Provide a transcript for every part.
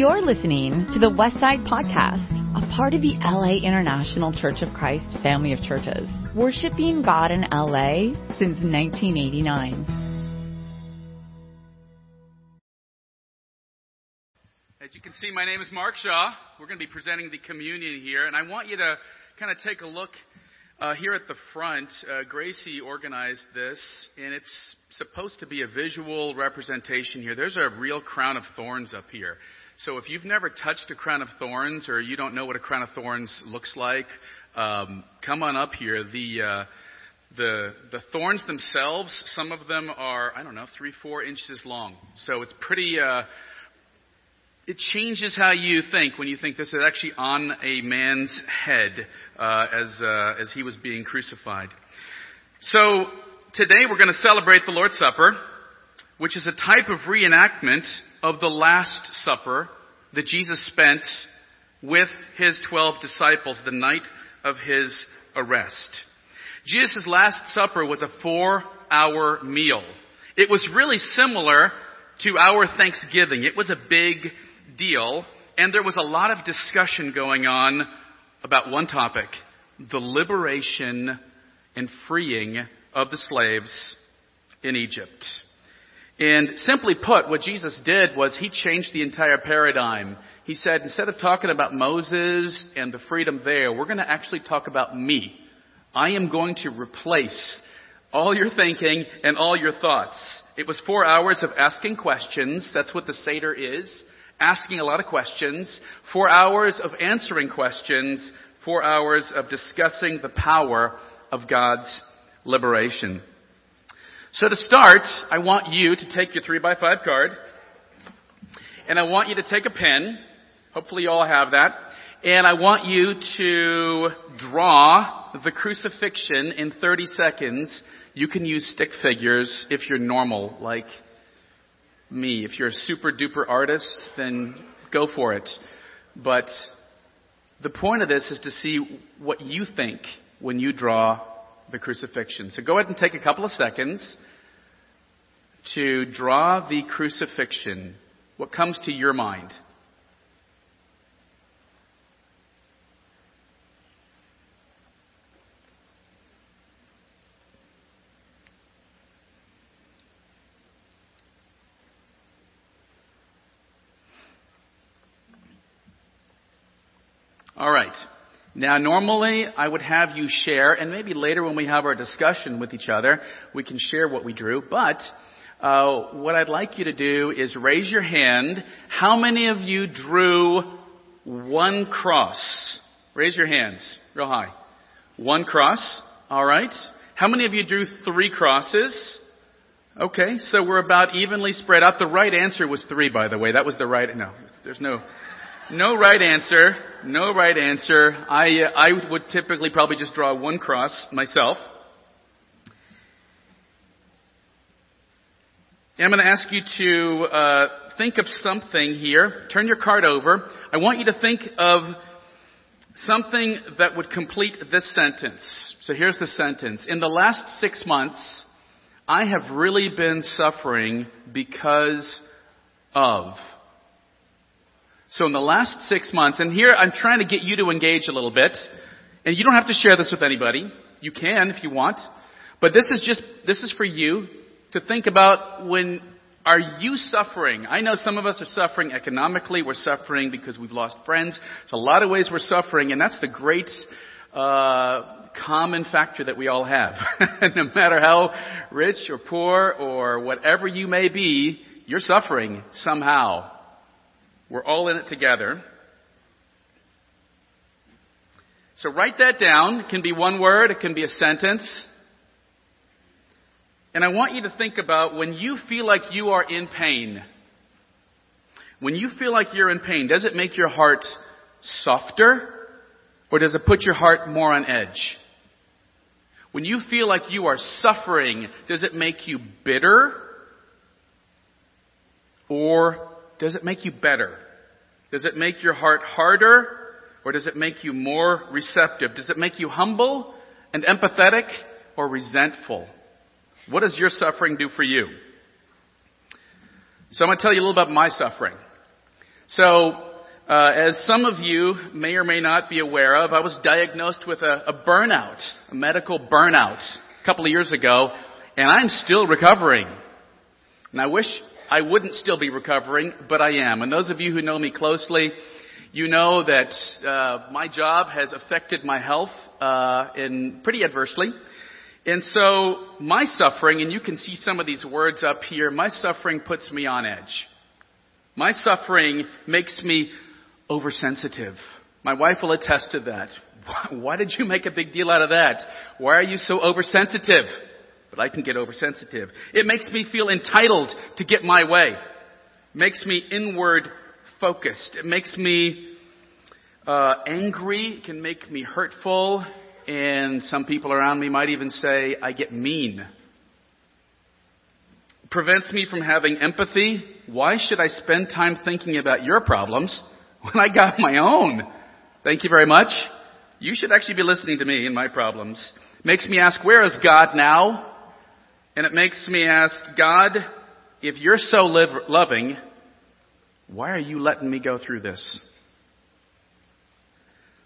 You're listening to the Westside Podcast, a part of the LA International Church of Christ family of churches, worshiping God in LA since 1989. As you can see, my name is Mark Shaw. We're going to be presenting the communion here, and I want you to kind of take a look uh, here at the front. Uh, Gracie organized this, and it's supposed to be a visual representation here. There's a real crown of thorns up here. So if you've never touched a crown of thorns or you don't know what a crown of thorns looks like, um, come on up here. The uh, the the thorns themselves, some of them are I don't know three four inches long. So it's pretty. Uh, it changes how you think when you think this is actually on a man's head uh, as uh, as he was being crucified. So today we're going to celebrate the Lord's Supper, which is a type of reenactment of the Last Supper that Jesus spent with his 12 disciples the night of his arrest. Jesus' Last Supper was a four hour meal. It was really similar to our Thanksgiving. It was a big deal, and there was a lot of discussion going on about one topic the liberation and freeing of the slaves in Egypt. And simply put, what Jesus did was he changed the entire paradigm. He said, instead of talking about Moses and the freedom there, we're going to actually talk about me. I am going to replace all your thinking and all your thoughts. It was four hours of asking questions. That's what the Seder is. Asking a lot of questions. Four hours of answering questions. Four hours of discussing the power of God's liberation. So to start, I want you to take your three by five card, and I want you to take a pen. Hopefully you all have that. And I want you to draw the crucifixion in 30 seconds. You can use stick figures if you're normal, like me. If you're a super duper artist, then go for it. But the point of this is to see what you think when you draw the crucifixion. So go ahead and take a couple of seconds to draw the crucifixion. What comes to your mind? All right. Now, normally I would have you share, and maybe later when we have our discussion with each other, we can share what we drew. But uh, what I'd like you to do is raise your hand. How many of you drew one cross? Raise your hands, real high. One cross. All right. How many of you drew three crosses? Okay, so we're about evenly spread out. The right answer was three, by the way. That was the right. No, there's no. No right answer. No right answer. I, uh, I would typically probably just draw one cross myself. And I'm going to ask you to uh, think of something here. Turn your card over. I want you to think of something that would complete this sentence. So here's the sentence. In the last six months, I have really been suffering because of. So in the last six months, and here I'm trying to get you to engage a little bit, and you don't have to share this with anybody. You can if you want. But this is just, this is for you to think about when are you suffering? I know some of us are suffering economically. We're suffering because we've lost friends. There's a lot of ways we're suffering, and that's the great uh, common factor that we all have. no matter how rich or poor or whatever you may be, you're suffering somehow. We're all in it together. So write that down. It can be one word, it can be a sentence. And I want you to think about when you feel like you are in pain. When you feel like you're in pain, does it make your heart softer or does it put your heart more on edge? When you feel like you are suffering, does it make you bitter or does it make you better? Does it make your heart harder or does it make you more receptive? Does it make you humble and empathetic or resentful? What does your suffering do for you? So I'm going to tell you a little about my suffering. So, uh, as some of you may or may not be aware of, I was diagnosed with a, a burnout, a medical burnout, a couple of years ago, and I'm still recovering. And I wish I wouldn't still be recovering, but I am. And those of you who know me closely, you know that uh, my job has affected my health uh, in pretty adversely. And so my suffering, and you can see some of these words up here, my suffering puts me on edge. My suffering makes me oversensitive. My wife will attest to that. Why did you make a big deal out of that? Why are you so oversensitive? But I can get oversensitive. It makes me feel entitled to get my way. It makes me inward focused. It makes me uh, angry. It can make me hurtful. And some people around me might even say I get mean It prevents me from having empathy. Why should I spend time thinking about your problems when I got my own? Thank you very much. You should actually be listening to me and my problems. Makes me ask, where is God now? And it makes me ask, God, if you're so live, loving, why are you letting me go through this?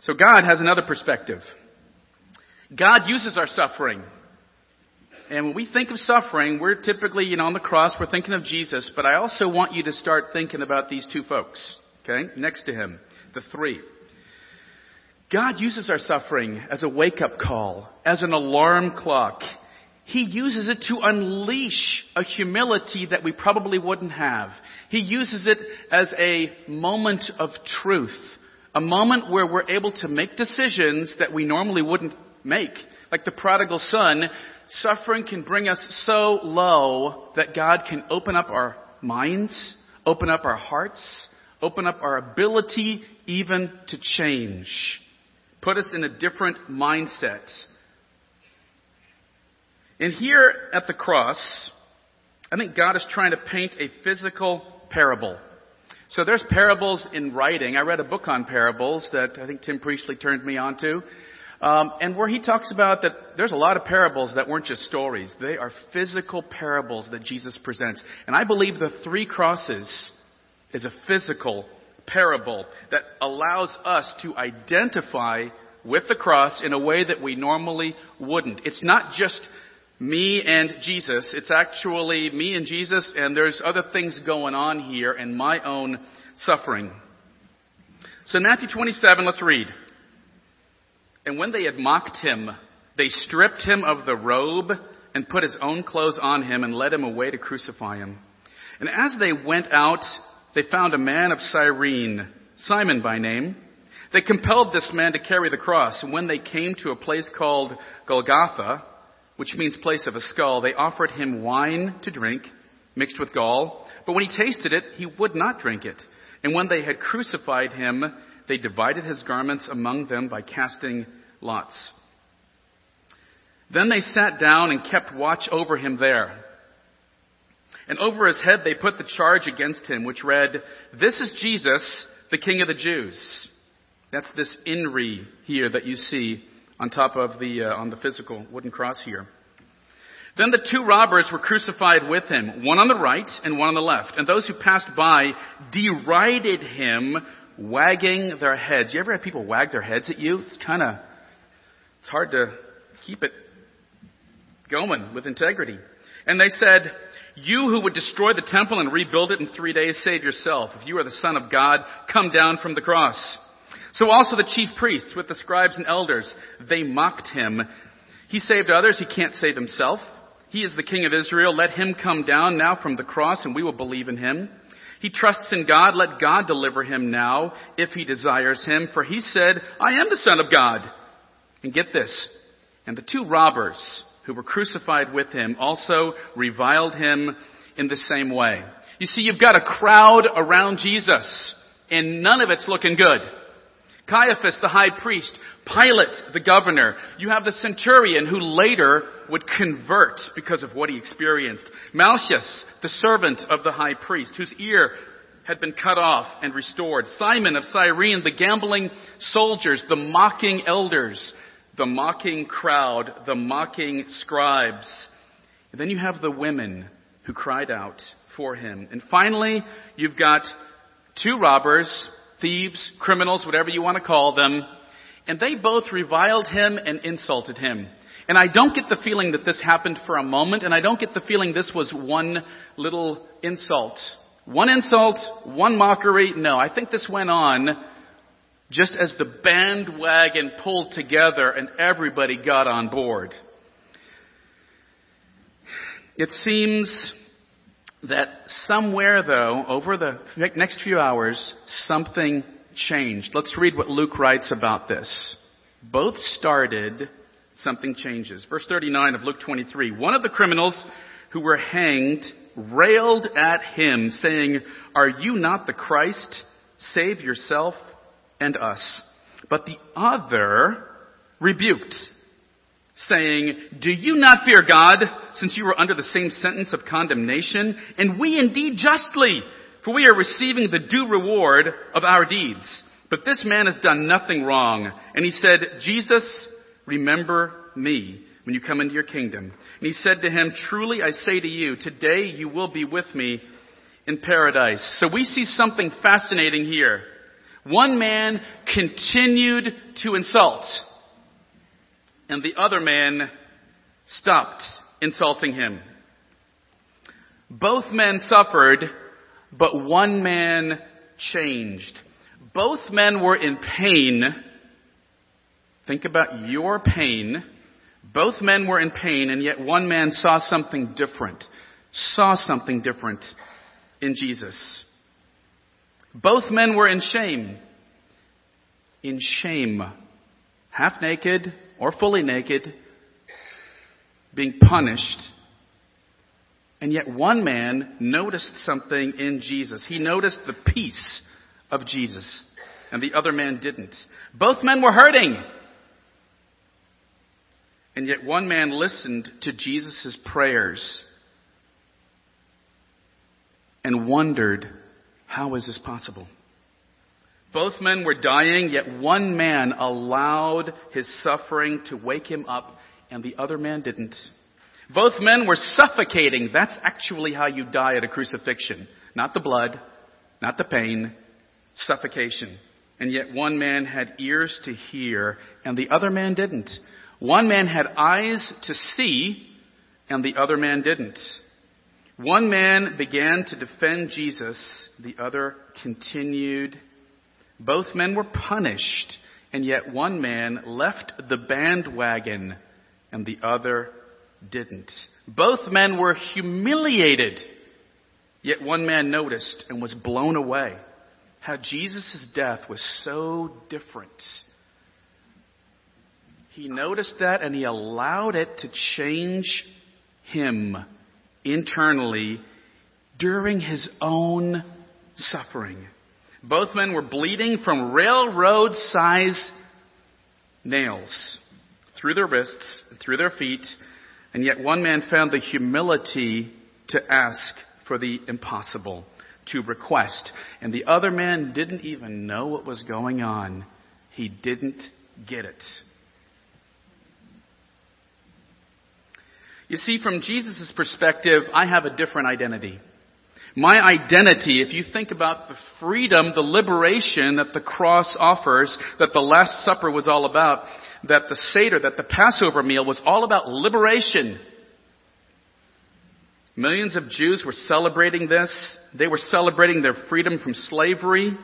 So God has another perspective. God uses our suffering and when we think of suffering, we're typically, you know, on the cross, we're thinking of Jesus, but I also want you to start thinking about these two folks, okay, next to him, the three. God uses our suffering as a wake up call, as an alarm clock. He uses it to unleash a humility that we probably wouldn't have. He uses it as a moment of truth, a moment where we're able to make decisions that we normally wouldn't make. Like the prodigal son, suffering can bring us so low that God can open up our minds, open up our hearts, open up our ability even to change, put us in a different mindset. And here at the cross, I think God is trying to paint a physical parable. So there's parables in writing. I read a book on parables that I think Tim Priestley turned me onto. Um, and where he talks about that there's a lot of parables that weren't just stories. They are physical parables that Jesus presents. And I believe the three crosses is a physical parable that allows us to identify with the cross in a way that we normally wouldn't. It's not just me and Jesus. It's actually me and Jesus and there's other things going on here and my own suffering. So Matthew 27, let's read. And when they had mocked him, they stripped him of the robe and put his own clothes on him and led him away to crucify him. And as they went out, they found a man of Cyrene, Simon by name. They compelled this man to carry the cross, and when they came to a place called Golgotha, which means place of a skull, they offered him wine to drink, mixed with gall. But when he tasted it, he would not drink it. And when they had crucified him, they divided his garments among them by casting lots. Then they sat down and kept watch over him there. And over his head they put the charge against him, which read, This is Jesus, the King of the Jews. That's this INRI here that you see on top of the, uh, on the physical wooden cross here. Then the two robbers were crucified with him, one on the right and one on the left. And those who passed by derided him wagging their heads. You ever have people wag their heads at you? It's kind of, it's hard to keep it going with integrity. And they said, you who would destroy the temple and rebuild it in three days, save yourself. If you are the son of God, come down from the cross. So also the chief priests with the scribes and elders, they mocked him. He saved others, he can't save himself. He is the king of Israel. Let him come down now from the cross and we will believe in him. He trusts in God. Let God deliver him now if he desires him. For he said, I am the son of God. And get this. And the two robbers who were crucified with him also reviled him in the same way. You see, you've got a crowd around Jesus and none of it's looking good. Caiaphas, the high priest, Pilate, the governor. You have the centurion who later would convert because of what he experienced. Malchus, the servant of the high priest, whose ear had been cut off and restored. Simon of Cyrene, the gambling soldiers, the mocking elders, the mocking crowd, the mocking scribes. And then you have the women who cried out for him. And finally, you've got two robbers, thieves, criminals, whatever you want to call them, and they both reviled him and insulted him. And I don't get the feeling that this happened for a moment, and I don't get the feeling this was one little insult. One insult, one mockery. No, I think this went on just as the bandwagon pulled together and everybody got on board. It seems that somewhere though, over the next few hours, something changed. Let's read what Luke writes about this. Both started, something changes. Verse 39 of Luke 23. One of the criminals who were hanged railed at him, saying, Are you not the Christ? Save yourself and us. But the other rebuked, saying, Do you not fear God, since you are under the same sentence of condemnation? And we indeed justly, for we are receiving the due reward of our deeds. But this man has done nothing wrong. And he said, Jesus, remember me when you come into your kingdom. And he said to him, Truly I say to you, today you will be with me in paradise. So we see something fascinating here. One man continued to insult, and the other man stopped insulting him. Both men suffered, but one man changed. Both men were in pain. Think about your pain. Both men were in pain, and yet one man saw something different, saw something different in Jesus. Both men were in shame. In shame. Half naked or fully naked, being punished. And yet one man noticed something in Jesus. He noticed the peace of Jesus. And the other man didn't. Both men were hurting. And yet one man listened to Jesus' prayers and wondered how is this possible? Both men were dying, yet one man allowed his suffering to wake him up, and the other man didn't. Both men were suffocating. That's actually how you die at a crucifixion. Not the blood, not the pain, suffocation. And yet one man had ears to hear, and the other man didn't. One man had eyes to see, and the other man didn't. One man began to defend Jesus, the other continued. Both men were punished, and yet one man left the bandwagon and the other didn't. Both men were humiliated, yet one man noticed and was blown away. How Jesus' death was so different. He noticed that and he allowed it to change him internally during his own suffering. Both men were bleeding from railroad size nails through their wrists through their feet, and yet one man found the humility to ask for the impossible, to request, and the other man didn't even know what was going on. He didn't get it. You see, from Jesus' perspective, I have a different identity. My identity, if you think about the freedom, the liberation that the cross offers, that the Last Supper was all about, that the Seder, that the Passover meal was all about liberation. Millions of Jews were celebrating this. They were celebrating their freedom from slavery.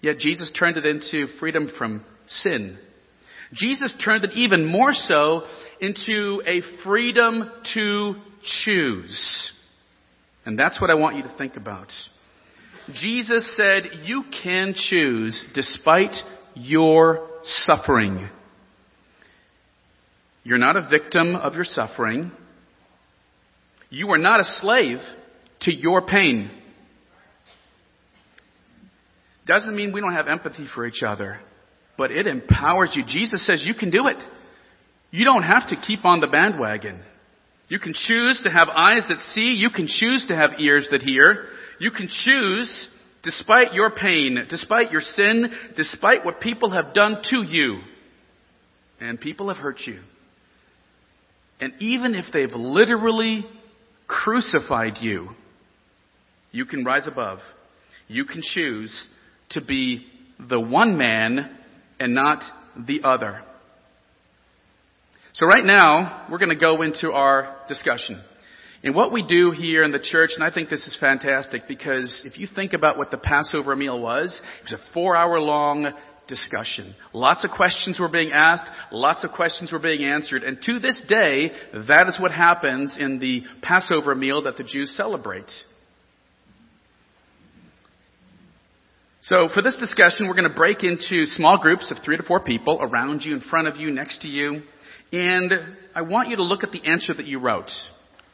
Yet Jesus turned it into freedom from sin. Jesus turned it even more so into a freedom to choose. And that's what I want you to think about. Jesus said, You can choose despite your suffering. You're not a victim of your suffering. You are not a slave to your pain. Doesn't mean we don't have empathy for each other, but it empowers you. Jesus says you can do it. You don't have to keep on the bandwagon. You can choose to have eyes that see. You can choose to have ears that hear. You can choose, despite your pain, despite your sin, despite what people have done to you. And people have hurt you. And even if they've literally crucified you, you can rise above. You can choose to be the one man and not the other. So right now, we're going to go into our discussion. And what we do here in the church, and I think this is fantastic because if you think about what the Passover meal was, it was a four hour long discussion. Lots of questions were being asked, lots of questions were being answered, and to this day, that is what happens in the Passover meal that the Jews celebrate. So for this discussion, we're going to break into small groups of three to four people around you, in front of you, next to you, and I want you to look at the answer that you wrote.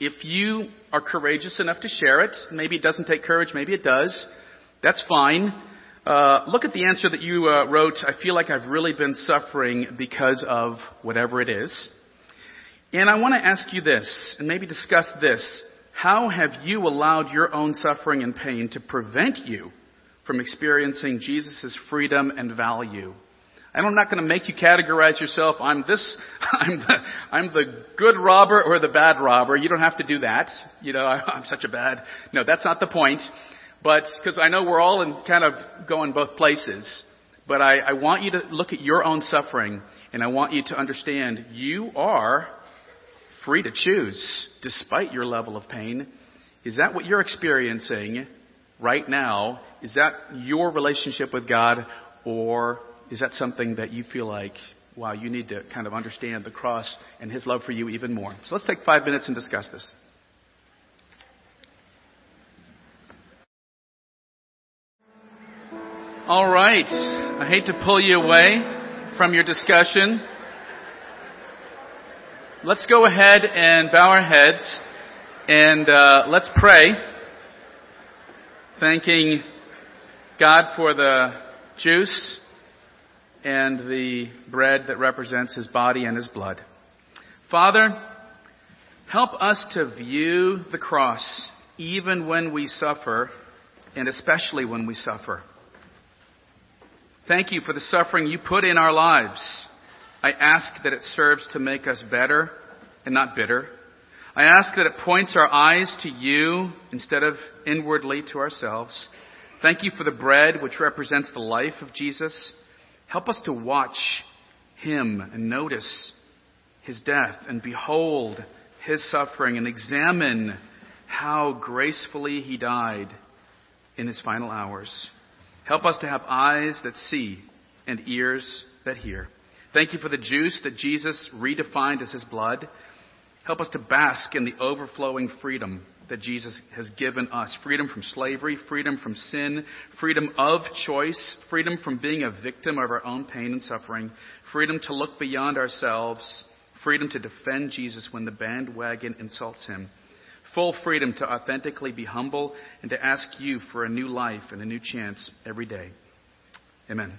If you are courageous enough to share it, maybe it doesn't take courage, maybe it does, that's fine. Uh, look at the answer that you uh, wrote. I feel like I've really been suffering because of whatever it is. And I want to ask you this, and maybe discuss this. How have you allowed your own suffering and pain to prevent you from experiencing Jesus' freedom and value? I'm not going to make you categorize yourself. I'm this, I'm the, I'm the good robber or the bad robber. You don't have to do that. You know, I, I'm such a bad. No, that's not the point. But, because I know we're all in kind of going both places. But I, I want you to look at your own suffering and I want you to understand you are free to choose despite your level of pain. Is that what you're experiencing right now? Is that your relationship with God or is that something that you feel like, wow, you need to kind of understand the cross and His love for you even more? So let's take five minutes and discuss this. All right. I hate to pull you away from your discussion. Let's go ahead and bow our heads and uh, let's pray, thanking God for the juice and the bread that represents his body and his blood. Father, help us to view the cross even when we suffer, and especially when we suffer. Thank you for the suffering you put in our lives. I ask that it serves to make us better and not bitter. I ask that it points our eyes to you instead of inwardly to ourselves. Thank you for the bread which represents the life of Jesus. Help us to watch him and notice his death and behold his suffering and examine how gracefully he died in his final hours. Help us to have eyes that see and ears that hear. Thank you for the juice that Jesus redefined as his blood. Help us to bask in the overflowing freedom that Jesus has given us freedom from slavery, freedom from sin, freedom of choice, freedom from being a victim of our own pain and suffering, freedom to look beyond ourselves, freedom to defend Jesus when the bandwagon insults him, full freedom to authentically be humble and to ask you for a new life and a new chance every day. Amen.